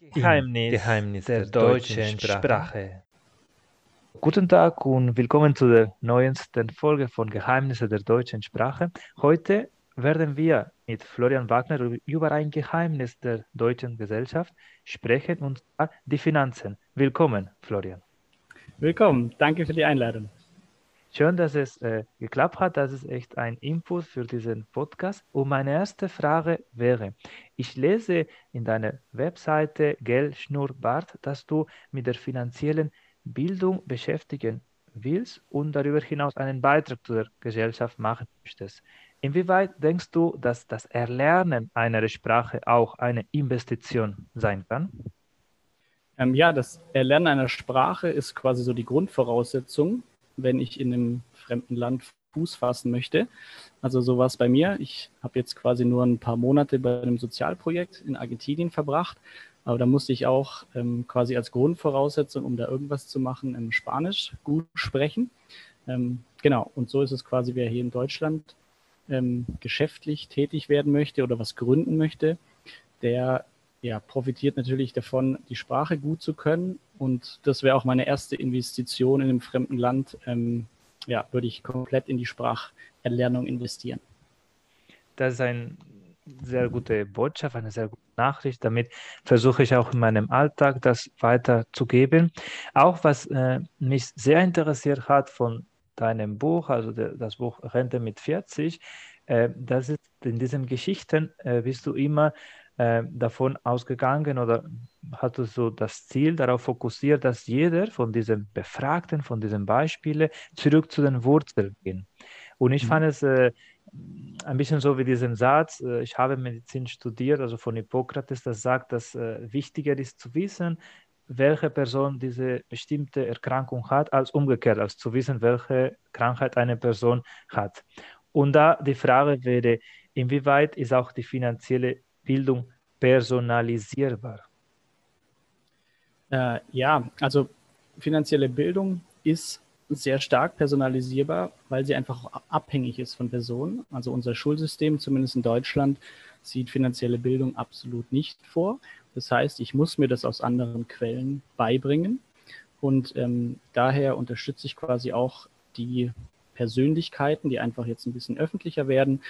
Geheimnis, Geheimnis der, der deutschen Sprache. Sprache. Guten Tag und willkommen zu der neuesten Folge von Geheimnisse der deutschen Sprache. Heute werden wir mit Florian Wagner über ein Geheimnis der deutschen Gesellschaft sprechen, und zwar die Finanzen. Willkommen, Florian. Willkommen, danke für die Einladung. Schön, dass es äh, geklappt hat. Das ist echt ein Input für diesen Podcast. Und meine erste Frage wäre, ich lese in deiner Webseite Gel Schnurrbart, dass du mit der finanziellen Bildung beschäftigen willst und darüber hinaus einen Beitrag zur Gesellschaft machen möchtest. Inwieweit denkst du, dass das Erlernen einer Sprache auch eine Investition sein kann? Ähm, ja, das Erlernen einer Sprache ist quasi so die Grundvoraussetzung wenn ich in einem fremden Land Fuß fassen möchte. Also so war es bei mir. Ich habe jetzt quasi nur ein paar Monate bei einem Sozialprojekt in Argentinien verbracht. Aber da musste ich auch ähm, quasi als Grundvoraussetzung, um da irgendwas zu machen, im Spanisch gut sprechen. Ähm, genau, und so ist es quasi, wer hier in Deutschland ähm, geschäftlich tätig werden möchte oder was gründen möchte, der ja, profitiert natürlich davon, die Sprache gut zu können. Und das wäre auch meine erste Investition in einem fremden Land. Ähm, ja, würde ich komplett in die Spracherlernung investieren. Das ist eine sehr gute Botschaft, eine sehr gute Nachricht. Damit versuche ich auch in meinem Alltag das weiterzugeben. Auch was äh, mich sehr interessiert hat von deinem Buch, also der, das Buch Rente mit 40, äh, das ist in diesen Geschichten äh, bist du immer äh, davon ausgegangen oder hast du so das Ziel darauf fokussiert, dass jeder von diesen Befragten, von diesen Beispielen zurück zu den Wurzeln gehen. Und ich mhm. fand es äh, ein bisschen so wie diesen Satz, äh, ich habe Medizin studiert, also von Hippokrates, das sagt, dass äh, wichtiger ist zu wissen, welche Person diese bestimmte Erkrankung hat, als umgekehrt, als zu wissen, welche Krankheit eine Person hat. Und da die Frage wäre, inwieweit ist auch die finanzielle Bildung personalisierbar? Äh, ja, also finanzielle Bildung ist sehr stark personalisierbar, weil sie einfach abhängig ist von Personen. Also unser Schulsystem, zumindest in Deutschland, sieht finanzielle Bildung absolut nicht vor. Das heißt, ich muss mir das aus anderen Quellen beibringen. Und ähm, daher unterstütze ich quasi auch die Persönlichkeiten, die einfach jetzt ein bisschen öffentlicher werden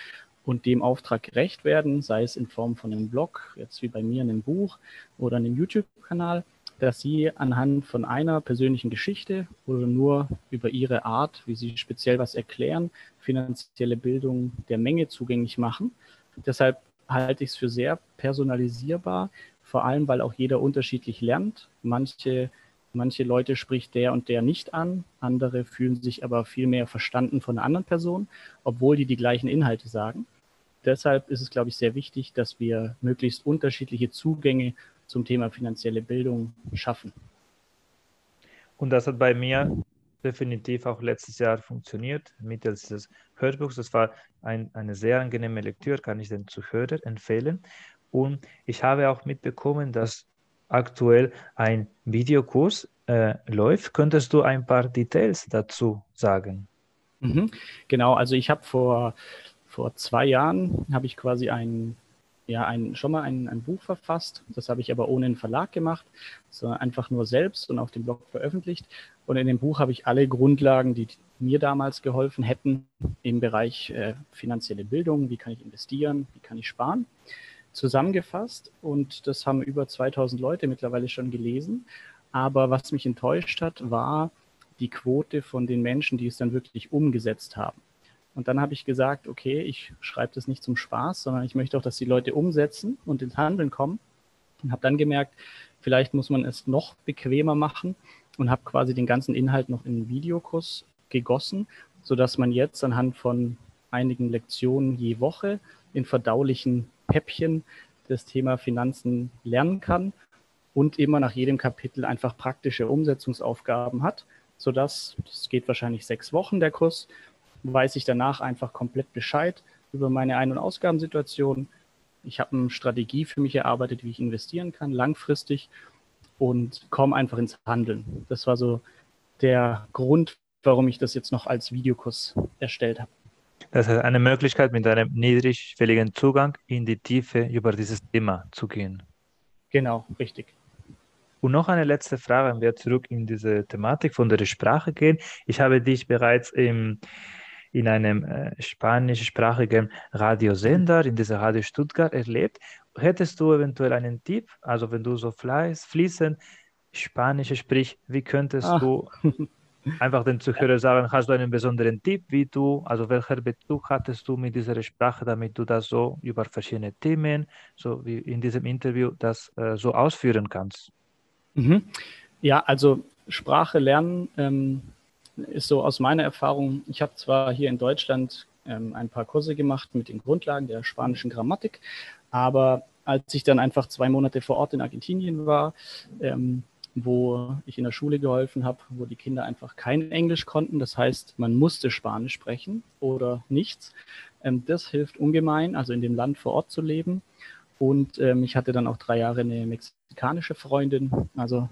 und dem Auftrag gerecht werden, sei es in Form von einem Blog, jetzt wie bei mir in einem Buch oder einem YouTube-Kanal, dass sie anhand von einer persönlichen Geschichte oder nur über ihre Art, wie sie speziell was erklären, finanzielle Bildung der Menge zugänglich machen. Deshalb halte ich es für sehr personalisierbar, vor allem weil auch jeder unterschiedlich lernt. Manche, manche Leute spricht der und der nicht an, andere fühlen sich aber viel mehr verstanden von einer anderen Person, obwohl die die gleichen Inhalte sagen deshalb ist es, glaube ich, sehr wichtig, dass wir möglichst unterschiedliche Zugänge zum Thema finanzielle Bildung schaffen. Und das hat bei mir definitiv auch letztes Jahr funktioniert, mittels des Hörbuchs. Das war ein, eine sehr angenehme Lektüre, kann ich den Zuhörern empfehlen. Und ich habe auch mitbekommen, dass aktuell ein Videokurs äh, läuft. Könntest du ein paar Details dazu sagen? Mhm, genau, also ich habe vor vor zwei Jahren habe ich quasi ein, ja, ein, schon mal ein, ein Buch verfasst. Das habe ich aber ohne einen Verlag gemacht, sondern einfach nur selbst und auf dem Blog veröffentlicht. Und in dem Buch habe ich alle Grundlagen, die mir damals geholfen hätten im Bereich äh, finanzielle Bildung, wie kann ich investieren, wie kann ich sparen, zusammengefasst. Und das haben über 2000 Leute mittlerweile schon gelesen. Aber was mich enttäuscht hat, war die Quote von den Menschen, die es dann wirklich umgesetzt haben. Und dann habe ich gesagt, okay, ich schreibe das nicht zum Spaß, sondern ich möchte auch, dass die Leute umsetzen und ins Handeln kommen. Und habe dann gemerkt, vielleicht muss man es noch bequemer machen und habe quasi den ganzen Inhalt noch in einen Videokurs gegossen, sodass man jetzt anhand von einigen Lektionen je Woche in verdaulichen Päppchen das Thema Finanzen lernen kann und immer nach jedem Kapitel einfach praktische Umsetzungsaufgaben hat, sodass, das geht wahrscheinlich sechs Wochen der Kurs, weiß ich danach einfach komplett Bescheid über meine Ein- und Ausgabensituation. Ich habe eine Strategie für mich erarbeitet, wie ich investieren kann, langfristig und komme einfach ins Handeln. Das war so der Grund, warum ich das jetzt noch als Videokurs erstellt habe. Das heißt, eine Möglichkeit, mit einem niedrigschwelligen Zugang in die Tiefe über dieses Thema zu gehen. Genau, richtig. Und noch eine letzte Frage, wenn wir zurück in diese Thematik von der Sprache gehen. Ich habe dich bereits im, in einem äh, spanischsprachigen Radiosender, in dieser Radio Stuttgart, erlebt. Hättest du eventuell einen Tipp, also wenn du so fließend Spanisch sprichst, wie könntest Ach. du einfach den Zuhörer sagen, hast du einen besonderen Tipp, wie du, also welcher Bezug hattest du mit dieser Sprache, damit du das so über verschiedene Themen, so wie in diesem Interview, das äh, so ausführen kannst? Mhm. Ja, also Sprache lernen ähm, ist so aus meiner Erfahrung, ich habe zwar hier in Deutschland ähm, ein paar Kurse gemacht mit den Grundlagen der spanischen Grammatik, aber als ich dann einfach zwei Monate vor Ort in Argentinien war, ähm, wo ich in der Schule geholfen habe, wo die Kinder einfach kein Englisch konnten. Das heißt, man musste Spanisch sprechen oder nichts. Ähm, das hilft ungemein, also in dem Land vor Ort zu leben. Und ähm, ich hatte dann auch drei Jahre eine mexikanische Freundin. Also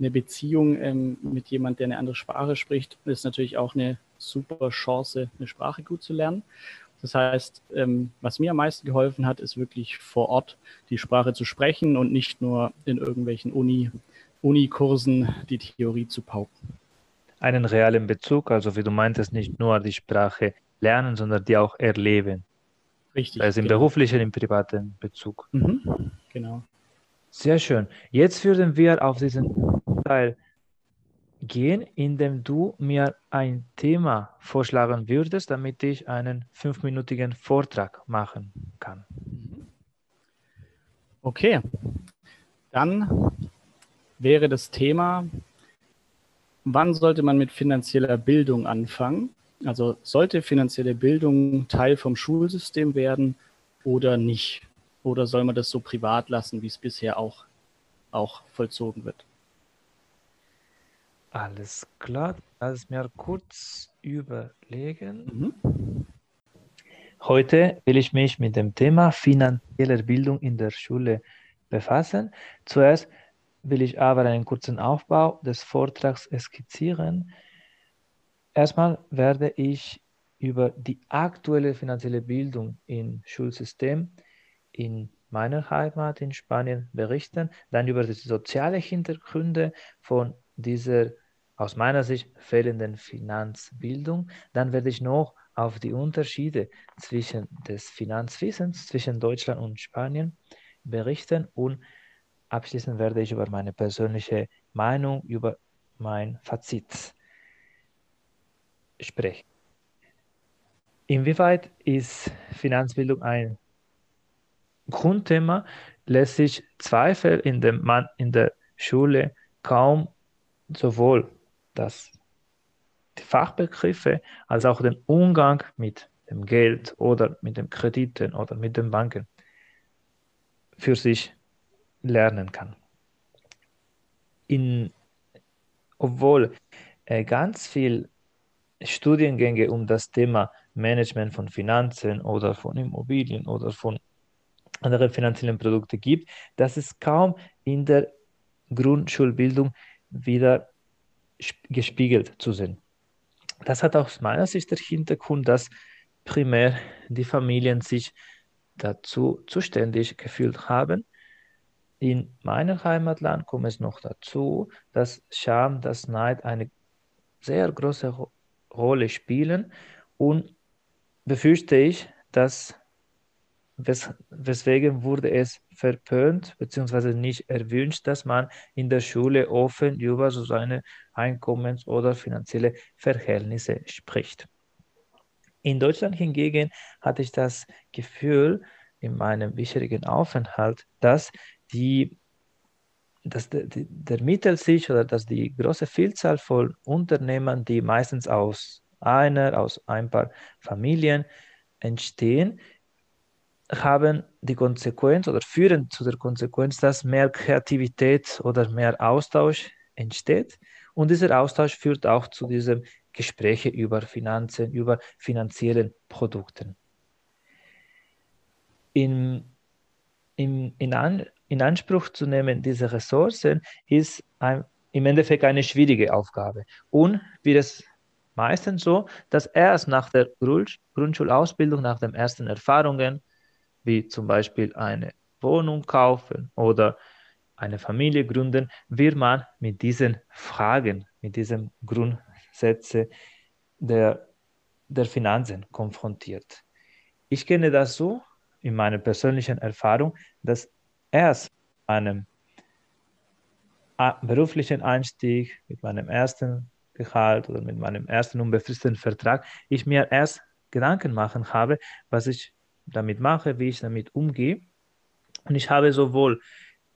eine Beziehung ähm, mit jemand, der eine andere Sprache spricht, ist natürlich auch eine super Chance, eine Sprache gut zu lernen. Das heißt, ähm, was mir am meisten geholfen hat, ist wirklich vor Ort die Sprache zu sprechen und nicht nur in irgendwelchen Uni, Unikursen die Theorie zu pauken. Einen realen Bezug, also wie du meintest, nicht nur die Sprache lernen, sondern die auch erleben. Richtig. Also im genau. beruflichen, im privaten Bezug. Mhm, genau. Sehr schön. Jetzt würden wir auf diesen Teil gehen, indem du mir ein Thema vorschlagen würdest, damit ich einen fünfminütigen Vortrag machen kann. Okay, dann wäre das Thema, wann sollte man mit finanzieller Bildung anfangen? Also sollte finanzielle Bildung Teil vom Schulsystem werden oder nicht? Oder soll man das so privat lassen, wie es bisher auch, auch vollzogen wird? Alles klar, lass mir kurz überlegen. Mhm. Heute will ich mich mit dem Thema finanzielle Bildung in der Schule befassen. Zuerst will ich aber einen kurzen Aufbau des Vortrags skizzieren. Erstmal werde ich über die aktuelle finanzielle Bildung im Schulsystem in meiner Heimat in Spanien berichten, dann über die sozialen Hintergründe von dieser aus meiner Sicht fehlenden Finanzbildung. Dann werde ich noch auf die Unterschiede zwischen des Finanzwissens zwischen Deutschland und Spanien berichten und abschließend werde ich über meine persönliche Meinung, über mein Fazit sprechen. Inwieweit ist Finanzbildung ein Grundthema, lässt sich Zweifel in, dem Mann, in der Schule kaum sowohl dass die Fachbegriffe als auch den Umgang mit dem Geld oder mit den Krediten oder mit den Banken für sich lernen kann. In, obwohl äh, ganz viel Studiengänge um das Thema Management von Finanzen oder von Immobilien oder von anderen finanziellen Produkten gibt, dass es kaum in der Grundschulbildung wieder gespiegelt zu sehen. Das hat aus meiner Sicht der Hintergrund, dass primär die Familien sich dazu zuständig gefühlt haben. In meinem Heimatland kommt es noch dazu, dass Scham, das Neid eine sehr große Rolle spielen und befürchte ich, dass wes weswegen wurde es verpönt bzw. nicht erwünscht, dass man in der Schule offen über so seine Einkommens- oder finanzielle Verhältnisse spricht. In Deutschland hingegen hatte ich das Gefühl in meinem bisherigen Aufenthalt, dass die dass der, der Mittelschicht oder dass die große Vielzahl von Unternehmern, die meistens aus einer, aus ein paar Familien entstehen, haben die Konsequenz oder führen zu der Konsequenz, dass mehr Kreativität oder mehr Austausch entsteht. Und dieser Austausch führt auch zu diesen Gesprächen über Finanzen, über finanziellen Produkten. In, in, in, an, in Anspruch zu nehmen, diese Ressourcen, ist ein, im Endeffekt eine schwierige Aufgabe. Und wie es meistens so, dass erst nach der Grundschulausbildung, nach den ersten Erfahrungen, wie zum Beispiel eine Wohnung kaufen oder eine Familie gründen, wird man mit diesen Fragen, mit diesen Grundsätzen der, der Finanzen konfrontiert. Ich kenne das so in meiner persönlichen Erfahrung, dass erst meinem beruflichen Einstieg, mit meinem ersten Gehalt oder mit meinem ersten unbefristeten Vertrag, ich mir erst Gedanken machen habe, was ich damit mache, wie ich damit umgehe. Und ich habe sowohl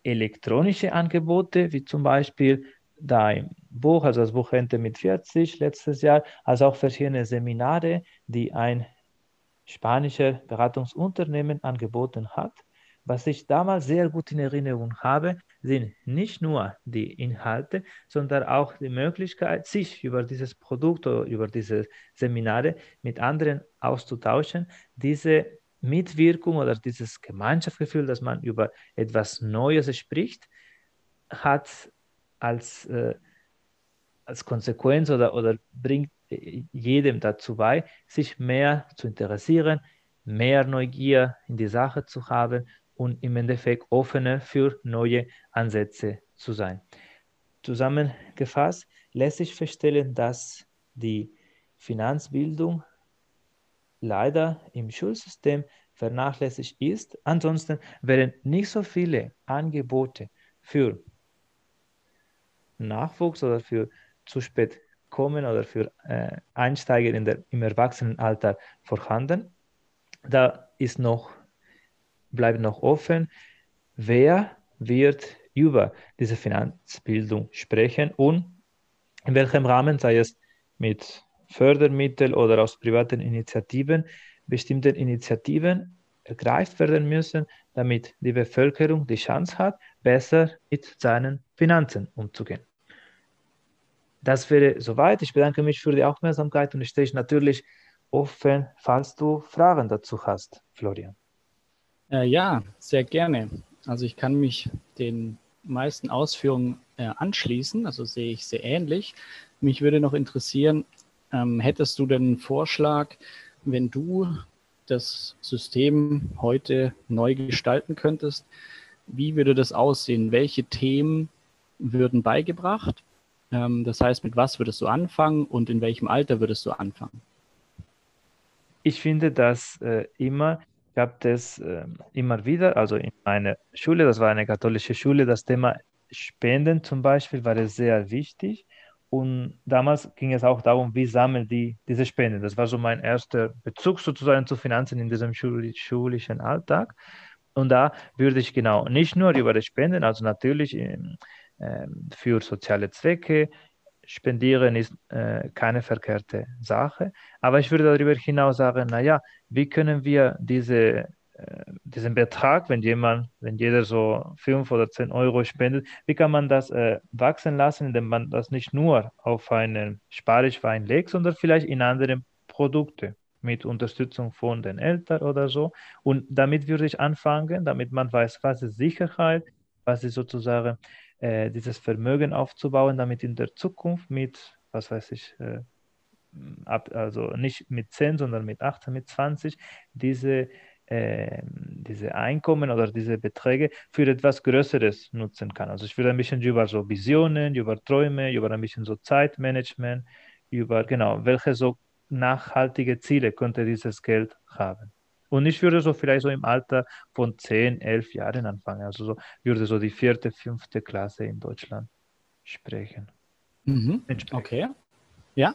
elektronische Angebote, wie zum Beispiel dein Buch, also das Buch Rente mit 40 letztes Jahr, als auch verschiedene Seminare, die ein spanischer Beratungsunternehmen angeboten hat. Was ich damals sehr gut in Erinnerung habe, sind nicht nur die Inhalte, sondern auch die Möglichkeit, sich über dieses Produkt oder über diese Seminare mit anderen auszutauschen, diese Mitwirkung oder dieses Gemeinschaftsgefühl, dass man über etwas Neues spricht, hat als, äh, als Konsequenz oder, oder bringt jedem dazu bei, sich mehr zu interessieren, mehr Neugier in die Sache zu haben und im Endeffekt offener für neue Ansätze zu sein. Zusammengefasst lässt sich feststellen, dass die Finanzbildung leider im Schulsystem vernachlässigt ist. Ansonsten wären nicht so viele Angebote für Nachwuchs oder für zu spät kommen oder für äh, Einsteiger in der, im Erwachsenenalter vorhanden. Da ist noch, bleibt noch offen, wer wird über diese Finanzbildung sprechen und in welchem Rahmen, sei es mit Fördermitteln oder aus privaten Initiativen, bestimmte Initiativen ergreift werden müssen, damit die Bevölkerung die Chance hat, besser mit seinen Finanzen umzugehen. Das wäre soweit. Ich bedanke mich für die Aufmerksamkeit und ich stehe natürlich offen, falls du Fragen dazu hast, Florian. Äh, ja, sehr gerne. Also ich kann mich den meisten Ausführungen äh, anschließen, also sehe ich sehr ähnlich. Mich würde noch interessieren, ähm, hättest du denn einen Vorschlag, wenn du das System heute neu gestalten könntest, wie würde das aussehen? Welche Themen würden beigebracht? Ähm, das heißt, mit was würdest du anfangen und in welchem Alter würdest du anfangen? Ich finde das äh, immer, ich habe das äh, immer wieder, also in meiner Schule, das war eine katholische Schule, das Thema Spenden zum Beispiel war sehr wichtig. Und damals ging es auch darum, wie sammeln die diese Spenden. Das war so mein erster Bezug sozusagen zu Finanzen in diesem schulischen Alltag. Und da würde ich genau nicht nur über die Spenden, also natürlich ähm, ähm, für soziale Zwecke. Spendieren ist äh, keine verkehrte Sache. Aber ich würde darüber hinaus sagen, naja, wie können wir diese, diesen Betrag, wenn jemand, wenn jeder so fünf oder zehn Euro spendet, wie kann man das äh, wachsen lassen, indem man das nicht nur auf einen Sparschwein legt, sondern vielleicht in andere Produkte mit Unterstützung von den Eltern oder so. Und damit würde ich anfangen, damit man weiß, was ist Sicherheit, was ist sozusagen äh, dieses Vermögen aufzubauen, damit in der Zukunft mit, was weiß ich, äh, ab, also nicht mit 10, sondern mit 18, mit 20, diese, äh, diese Einkommen oder diese Beträge für etwas Größeres nutzen kann. Also ich würde ein bisschen über so Visionen, über Träume, über ein bisschen so Zeitmanagement, über genau, welche so nachhaltige Ziele könnte dieses Geld haben. Und ich würde so vielleicht so im Alter von 10, 11 Jahren anfangen. Also so, würde so die vierte, fünfte Klasse in Deutschland sprechen. Mhm. Okay. Ja,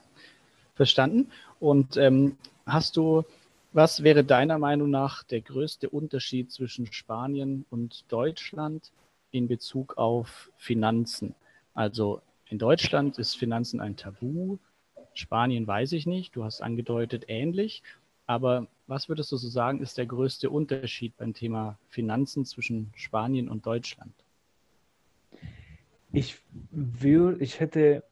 verstanden. Und ähm, hast du, was wäre deiner Meinung nach der größte Unterschied zwischen Spanien und Deutschland in Bezug auf Finanzen? Also in Deutschland ist Finanzen ein Tabu. Spanien weiß ich nicht. Du hast angedeutet ähnlich. Aber was würdest du so sagen, ist der größte Unterschied beim Thema Finanzen zwischen Spanien und Deutschland? Ich, will, ich hätte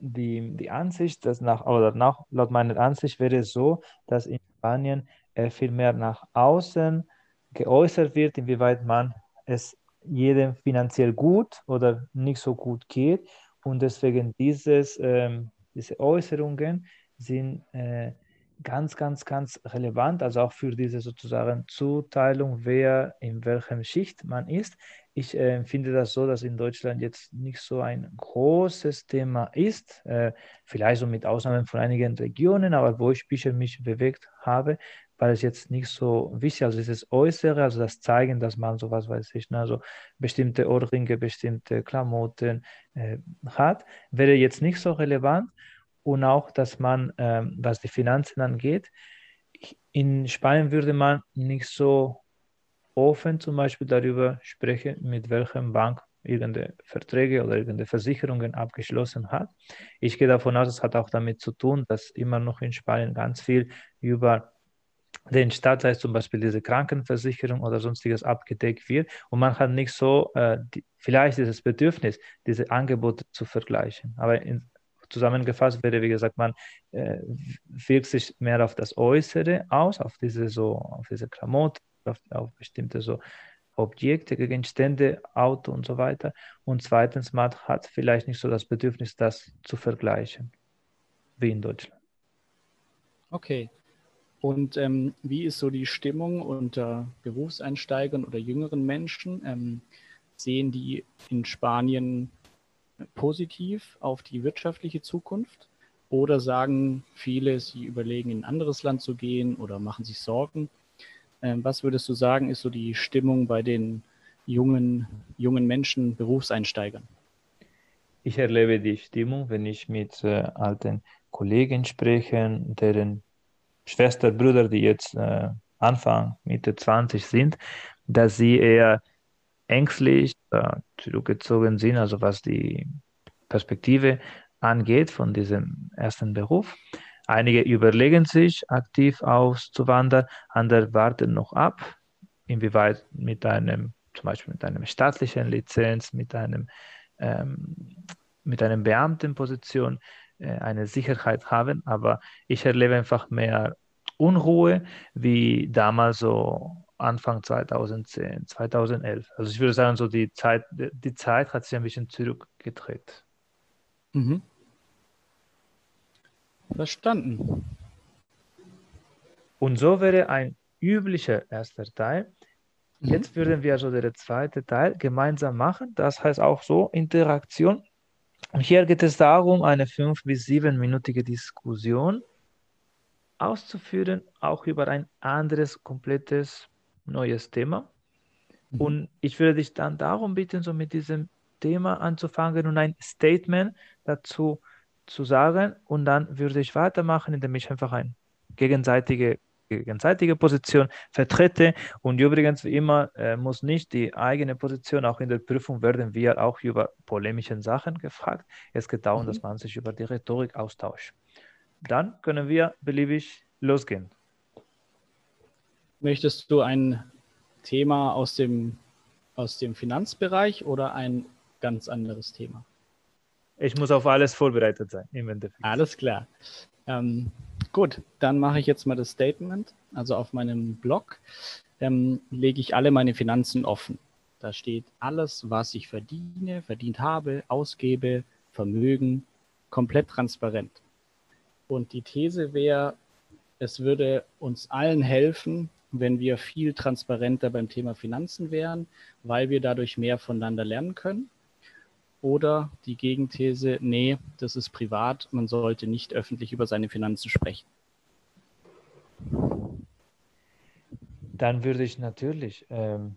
die, die Ansicht, dass nach, oder nach, laut meiner Ansicht wäre es so, dass in Spanien äh, viel mehr nach außen geäußert wird, inwieweit man es jedem finanziell gut oder nicht so gut geht. Und deswegen dieses, ähm, diese Äußerungen sind äh, ganz, ganz, ganz relevant, also auch für diese sozusagen Zuteilung, wer in welchem Schicht man ist. Ich äh, finde das so, dass in Deutschland jetzt nicht so ein großes Thema ist, äh, vielleicht so mit Ausnahmen von einigen Regionen, aber wo ich bisher mich bewegt habe, weil es jetzt nicht so wichtig, also dieses Äußere, also das Zeigen, dass man so was weiß ich, ne, also bestimmte Ohrringe, bestimmte Klamotten äh, hat, wäre jetzt nicht so relevant. Und auch, dass man, ähm, was die Finanzen angeht, in Spanien würde man nicht so offen zum Beispiel darüber sprechen, mit welchem Bank irgendeine Verträge oder irgendeine Versicherungen abgeschlossen hat. Ich gehe davon aus, es hat auch damit zu tun, dass immer noch in Spanien ganz viel über den Staat, es zum Beispiel diese Krankenversicherung oder sonstiges abgedeckt wird und man hat nicht so äh, die, vielleicht dieses Bedürfnis, diese Angebote zu vergleichen. Aber in, zusammengefasst wäre, wie gesagt, man äh, wirkt sich mehr auf das Äußere aus, auf diese so, auf diese Klamotten, auf, auf bestimmte so Objekte, Gegenstände, Auto und so weiter. Und zweitens, man hat vielleicht nicht so das Bedürfnis, das zu vergleichen, wie in Deutschland. Okay. Und ähm, wie ist so die Stimmung unter Berufseinsteigern oder jüngeren Menschen? Ähm, sehen die in Spanien positiv auf die wirtschaftliche Zukunft? Oder sagen viele, sie überlegen, in ein anderes Land zu gehen oder machen sich Sorgen? Ähm, was würdest du sagen, ist so die Stimmung bei den jungen, jungen Menschen, Berufseinsteigern? Ich erlebe die Stimmung, wenn ich mit äh, alten Kollegen spreche, deren Schwester, Brüder, die jetzt äh, Anfang, Mitte 20 sind, dass sie eher ängstlich äh, zurückgezogen sind, also was die Perspektive angeht von diesem ersten Beruf. Einige überlegen sich, aktiv auszuwandern, andere warten noch ab, inwieweit mit einem, zum Beispiel mit einer staatlichen Lizenz, mit einem, ähm, mit einem Beamtenposition äh, eine Sicherheit haben, aber ich erlebe einfach mehr Unruhe wie damals so Anfang 2010, 2011. Also ich würde sagen, so die Zeit, die Zeit hat sich ein bisschen zurückgedreht. Mhm. Verstanden. Und so wäre ein üblicher erster Teil. Mhm. Jetzt würden wir also den zweiten Teil gemeinsam machen. Das heißt auch so Interaktion. Und hier geht es darum, eine fünf- bis siebenminütige Diskussion auszuführen, auch über ein anderes, komplettes, neues Thema. Mhm. Und ich würde dich dann darum bitten, so mit diesem Thema anzufangen und ein Statement dazu zu sagen. Und dann würde ich weitermachen, indem ich einfach eine gegenseitige, gegenseitige Position vertrete. Und übrigens, wie immer, äh, muss nicht die eigene Position, auch in der Prüfung werden wir auch über polemische Sachen gefragt. Es geht darum, mhm. dass man sich über die Rhetorik austauscht. Dann können wir beliebig losgehen. Möchtest du ein Thema aus dem, aus dem Finanzbereich oder ein ganz anderes Thema? Ich muss auf alles vorbereitet sein, im. Alles klar. Ähm, gut, dann mache ich jetzt mal das Statement. Also auf meinem Blog ähm, lege ich alle meine Finanzen offen. Da steht alles, was ich verdiene, verdient habe, ausgebe, Vermögen, komplett transparent. Und die These wäre, es würde uns allen helfen, wenn wir viel transparenter beim Thema Finanzen wären, weil wir dadurch mehr voneinander lernen können. Oder die Gegenthese, nee, das ist privat, man sollte nicht öffentlich über seine Finanzen sprechen. Dann würde ich natürlich ähm,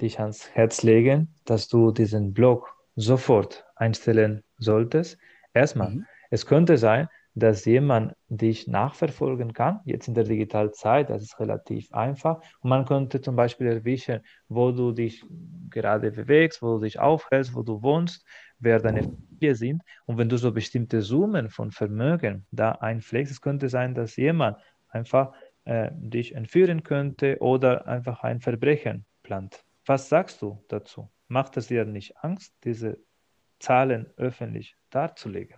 dich ans Herz legen, dass du diesen Blog sofort einstellen solltest. Erstmal, mhm. es könnte sein, dass jemand dich nachverfolgen kann. Jetzt in der digitalen Zeit, das ist relativ einfach. Und man könnte zum Beispiel erwischen, wo du dich gerade bewegst, wo du dich aufhältst, wo du wohnst, wer deine Familie sind. Und wenn du so bestimmte Summen von Vermögen da einpflegst, es könnte sein, dass jemand einfach äh, dich entführen könnte oder einfach ein Verbrechen plant. Was sagst du dazu? Macht es dir nicht Angst, diese Zahlen öffentlich darzulegen?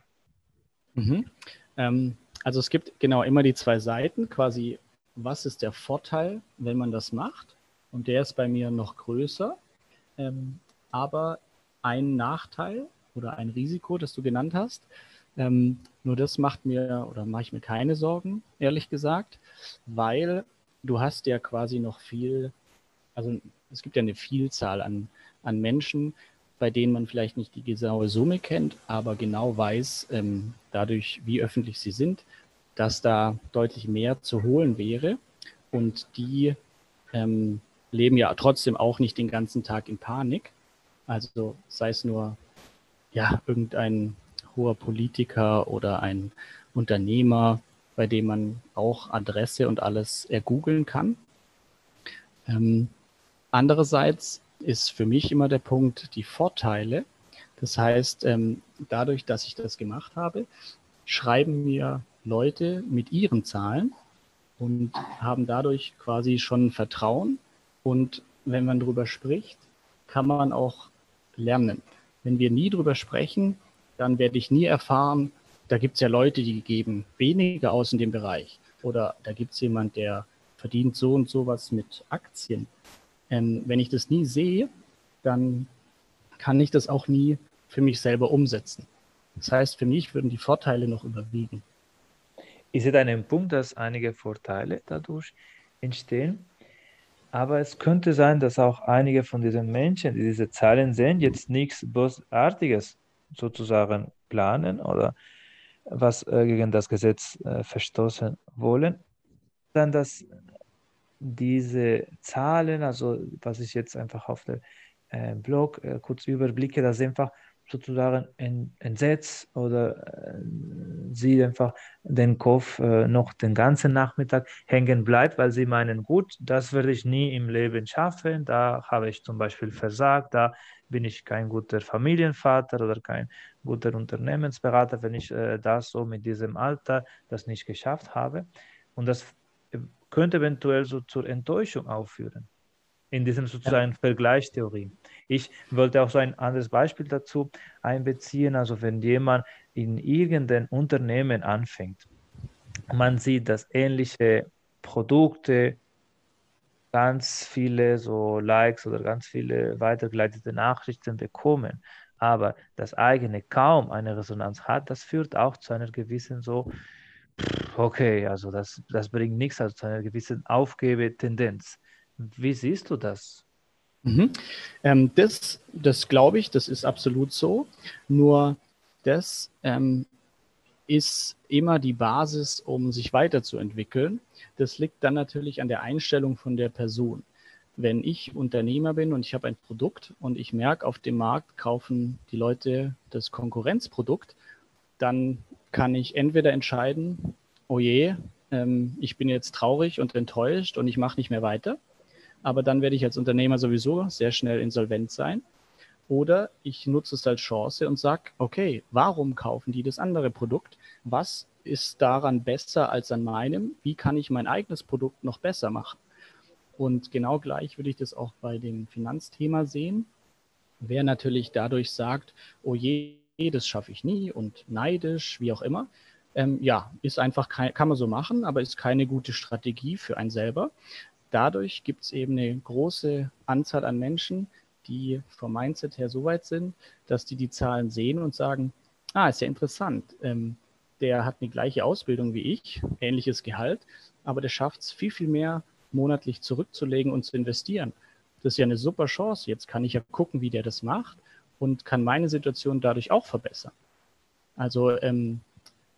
Mhm. Ähm, also es gibt genau immer die zwei Seiten, quasi, was ist der Vorteil, wenn man das macht? Und der ist bei mir noch größer. Ähm, aber ein Nachteil oder ein Risiko, das du genannt hast, ähm, nur das macht mir oder mache ich mir keine Sorgen, ehrlich gesagt, weil du hast ja quasi noch viel also es gibt ja eine Vielzahl an, an Menschen, bei denen man vielleicht nicht die genaue Summe kennt, aber genau weiß, ähm, dadurch, wie öffentlich sie sind, dass da deutlich mehr zu holen wäre. Und die ähm, leben ja trotzdem auch nicht den ganzen Tag in Panik. Also sei es nur ja, irgendein hoher Politiker oder ein Unternehmer, bei dem man auch Adresse und alles ergoogeln kann. Ähm, andererseits ist für mich immer der Punkt die Vorteile. Das heißt, ähm, dadurch, dass ich das gemacht habe, schreiben mir Leute mit ihren Zahlen und haben dadurch quasi schon Vertrauen. Und wenn man darüber spricht, kann man auch lernen. Wenn wir nie drüber sprechen, dann werde ich nie erfahren, da gibt es ja Leute, die geben weniger aus in dem Bereich. Oder da gibt es jemand, der verdient so und so was mit Aktien. Ähm, wenn ich das nie sehe, dann kann ich das auch nie für mich selber umsetzen. Das heißt, für mich würden die Vorteile noch überwiegen. Ich sehe einen Punkt, dass einige Vorteile dadurch entstehen. Aber es könnte sein, dass auch einige von diesen Menschen, die diese Zahlen sehen, jetzt nichts Bösartiges sozusagen planen oder was äh, gegen das Gesetz äh, verstoßen wollen. Dann, dass diese Zahlen, also was ich jetzt einfach auf dem äh, Blog äh, kurz überblicke, dass einfach sozusagen entsetzt oder äh, sie einfach den Kopf äh, noch den ganzen Nachmittag hängen bleibt, weil sie meinen, gut, das werde ich nie im Leben schaffen, da habe ich zum Beispiel versagt, da bin ich kein guter Familienvater oder kein guter Unternehmensberater, wenn ich äh, das so mit diesem Alter das nicht geschafft habe. Und das könnte eventuell so zur Enttäuschung aufführen in diesem sozusagen. Vergleichstheorie. Ich wollte auch so ein anderes Beispiel dazu einbeziehen. Also wenn jemand in irgendeinem Unternehmen anfängt, man sieht, dass ähnliche Produkte ganz viele so Likes oder ganz viele weitergeleitete Nachrichten bekommen, aber das eigene kaum eine Resonanz hat, das führt auch zu einer gewissen so, okay, also das, das bringt nichts, also zu einer gewissen Aufgebetendenz. Wie siehst du das? Mhm. Ähm, das das glaube ich, das ist absolut so. Nur das ähm, ist immer die Basis, um sich weiterzuentwickeln. Das liegt dann natürlich an der Einstellung von der Person. Wenn ich Unternehmer bin und ich habe ein Produkt und ich merke, auf dem Markt kaufen die Leute das Konkurrenzprodukt, dann kann ich entweder entscheiden, oh je, ähm, ich bin jetzt traurig und enttäuscht und ich mache nicht mehr weiter aber dann werde ich als Unternehmer sowieso sehr schnell insolvent sein. Oder ich nutze es als Chance und sage, okay, warum kaufen die das andere Produkt? Was ist daran besser als an meinem? Wie kann ich mein eigenes Produkt noch besser machen? Und genau gleich würde ich das auch bei dem Finanzthema sehen. Wer natürlich dadurch sagt, oh je, das schaffe ich nie und neidisch, wie auch immer, ähm, ja, ist einfach, kein, kann man so machen, aber ist keine gute Strategie für einen selber, dadurch gibt es eben eine große Anzahl an Menschen, die vom Mindset her so weit sind, dass die die Zahlen sehen und sagen, ah, ist ja interessant, ähm, der hat eine gleiche Ausbildung wie ich, ähnliches Gehalt, aber der schafft es viel, viel mehr monatlich zurückzulegen und zu investieren. Das ist ja eine super Chance. Jetzt kann ich ja gucken, wie der das macht und kann meine Situation dadurch auch verbessern. Also ähm,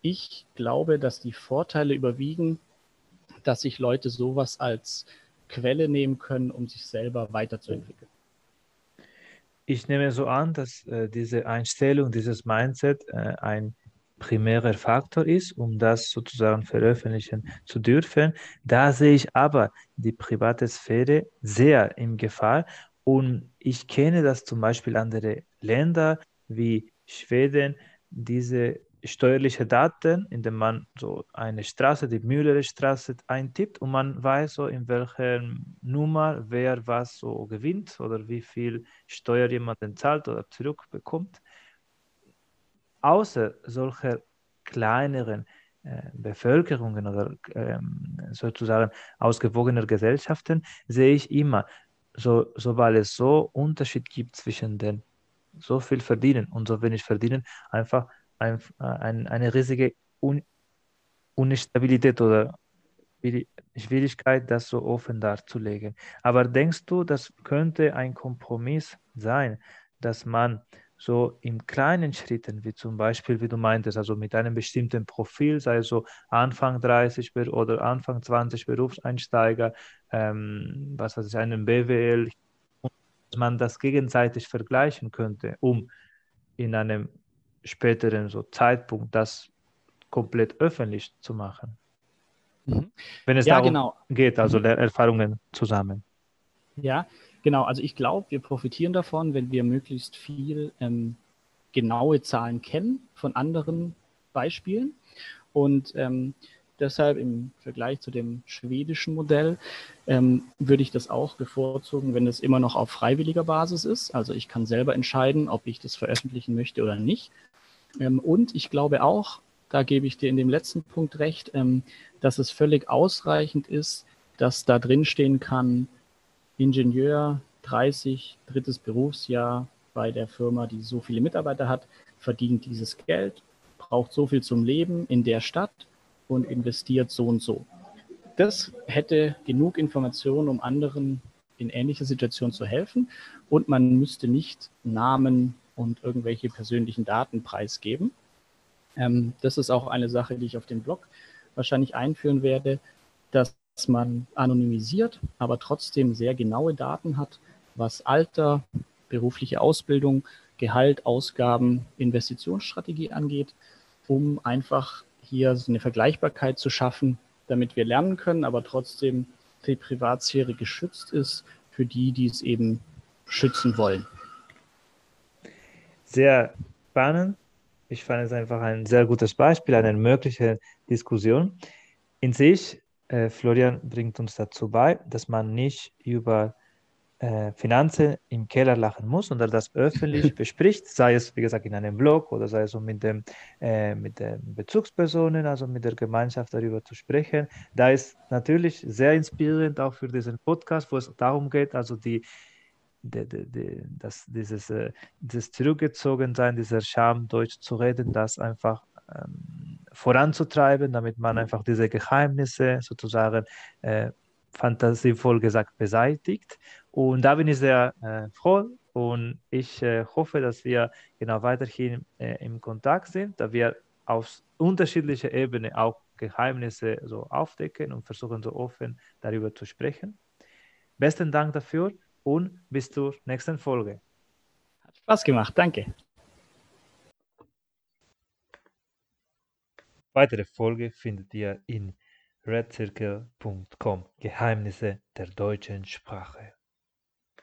ich glaube, dass die Vorteile überwiegen, dass sich Leute sowas als Quelle nehmen können, um sich selber weiterzuentwickeln. Ich nehme so an, dass äh, diese Einstellung, dieses Mindset äh, ein primärer Faktor ist, um das sozusagen veröffentlichen zu dürfen. Da sehe ich aber die private Sphäre sehr im Gefahr und ich kenne das zum Beispiel andere Länder wie Schweden, diese steuerliche Daten, indem man so eine Straße, die Müller-Straße eintippt und man weiß so, in welcher Nummer wer was so gewinnt oder wie viel Steuer jemand zahlt oder zurückbekommt. Außer solcher kleineren äh, Bevölkerungen oder ähm, sozusagen ausgewogener Gesellschaften sehe ich immer, so, so weil es so Unterschied gibt zwischen den so viel verdienen und so wenig verdienen, einfach ein, ein, eine riesige Un Unstabilität oder wie, Schwierigkeit, das so offen darzulegen. Aber denkst du, das könnte ein Kompromiss sein, dass man so in kleinen Schritten, wie zum Beispiel, wie du meintest, also mit einem bestimmten Profil, sei es so Anfang 30 oder Anfang 20 Berufseinsteiger, ähm, was weiß ich, einen BWL, dass man das gegenseitig vergleichen könnte, um in einem späteren so Zeitpunkt das komplett öffentlich zu machen. Mhm. Wenn es ja, darum genau. geht, also mhm. Erfahrungen zusammen. Ja, genau. Also ich glaube, wir profitieren davon, wenn wir möglichst viel ähm, genaue Zahlen kennen von anderen Beispielen. Und ähm, deshalb im Vergleich zu dem schwedischen Modell ähm, würde ich das auch bevorzugen, wenn es immer noch auf freiwilliger Basis ist. Also ich kann selber entscheiden, ob ich das veröffentlichen möchte oder nicht. Ähm, und ich glaube auch, da gebe ich dir in dem letzten Punkt recht, ähm, dass es völlig ausreichend ist, dass da drin stehen kann, Ingenieur, 30, drittes Berufsjahr bei der Firma, die so viele Mitarbeiter hat, verdient dieses Geld, braucht so viel zum Leben in der Stadt und investiert so und so. Das hätte genug Informationen, um anderen in ähnlicher Situation zu helfen und man müsste nicht Namen und irgendwelche persönlichen Daten preisgeben. Ähm, das ist auch eine Sache, die ich auf dem Blog wahrscheinlich einführen werde, dass man anonymisiert, aber trotzdem sehr genaue Daten hat, was Alter, berufliche Ausbildung, Gehalt, Ausgaben, Investitionsstrategie angeht, um einfach hier so eine Vergleichbarkeit zu schaffen, damit wir lernen können, aber trotzdem die Privatsphäre geschützt ist für die, die es eben schützen wollen. Sehr spannend. Ich fand es einfach ein sehr gutes Beispiel einer möglichen Diskussion. In sich äh, Florian bringt uns dazu bei, dass man nicht über Finanzen im Keller lachen muss, sondern das öffentlich bespricht, sei es, wie gesagt, in einem Blog oder sei es so mit, dem, äh, mit den Bezugspersonen, also mit der Gemeinschaft darüber zu sprechen. Da ist natürlich sehr inspirierend auch für diesen Podcast, wo es darum geht, also die, die, die, die, das, dieses, äh, dieses Zurückgezogensein, dieser Scham, Deutsch zu reden, das einfach ähm, voranzutreiben, damit man einfach diese Geheimnisse sozusagen äh, fantasievoll gesagt beseitigt. Und da bin ich sehr äh, froh und ich äh, hoffe, dass wir genau weiterhin äh, im Kontakt sind, da wir auf unterschiedlicher Ebene auch Geheimnisse so aufdecken und versuchen so offen darüber zu sprechen. Besten Dank dafür und bis zur nächsten Folge. Hat Spaß gemacht, danke. Weitere Folge findet ihr in redcircle.com Geheimnisse der deutschen Sprache.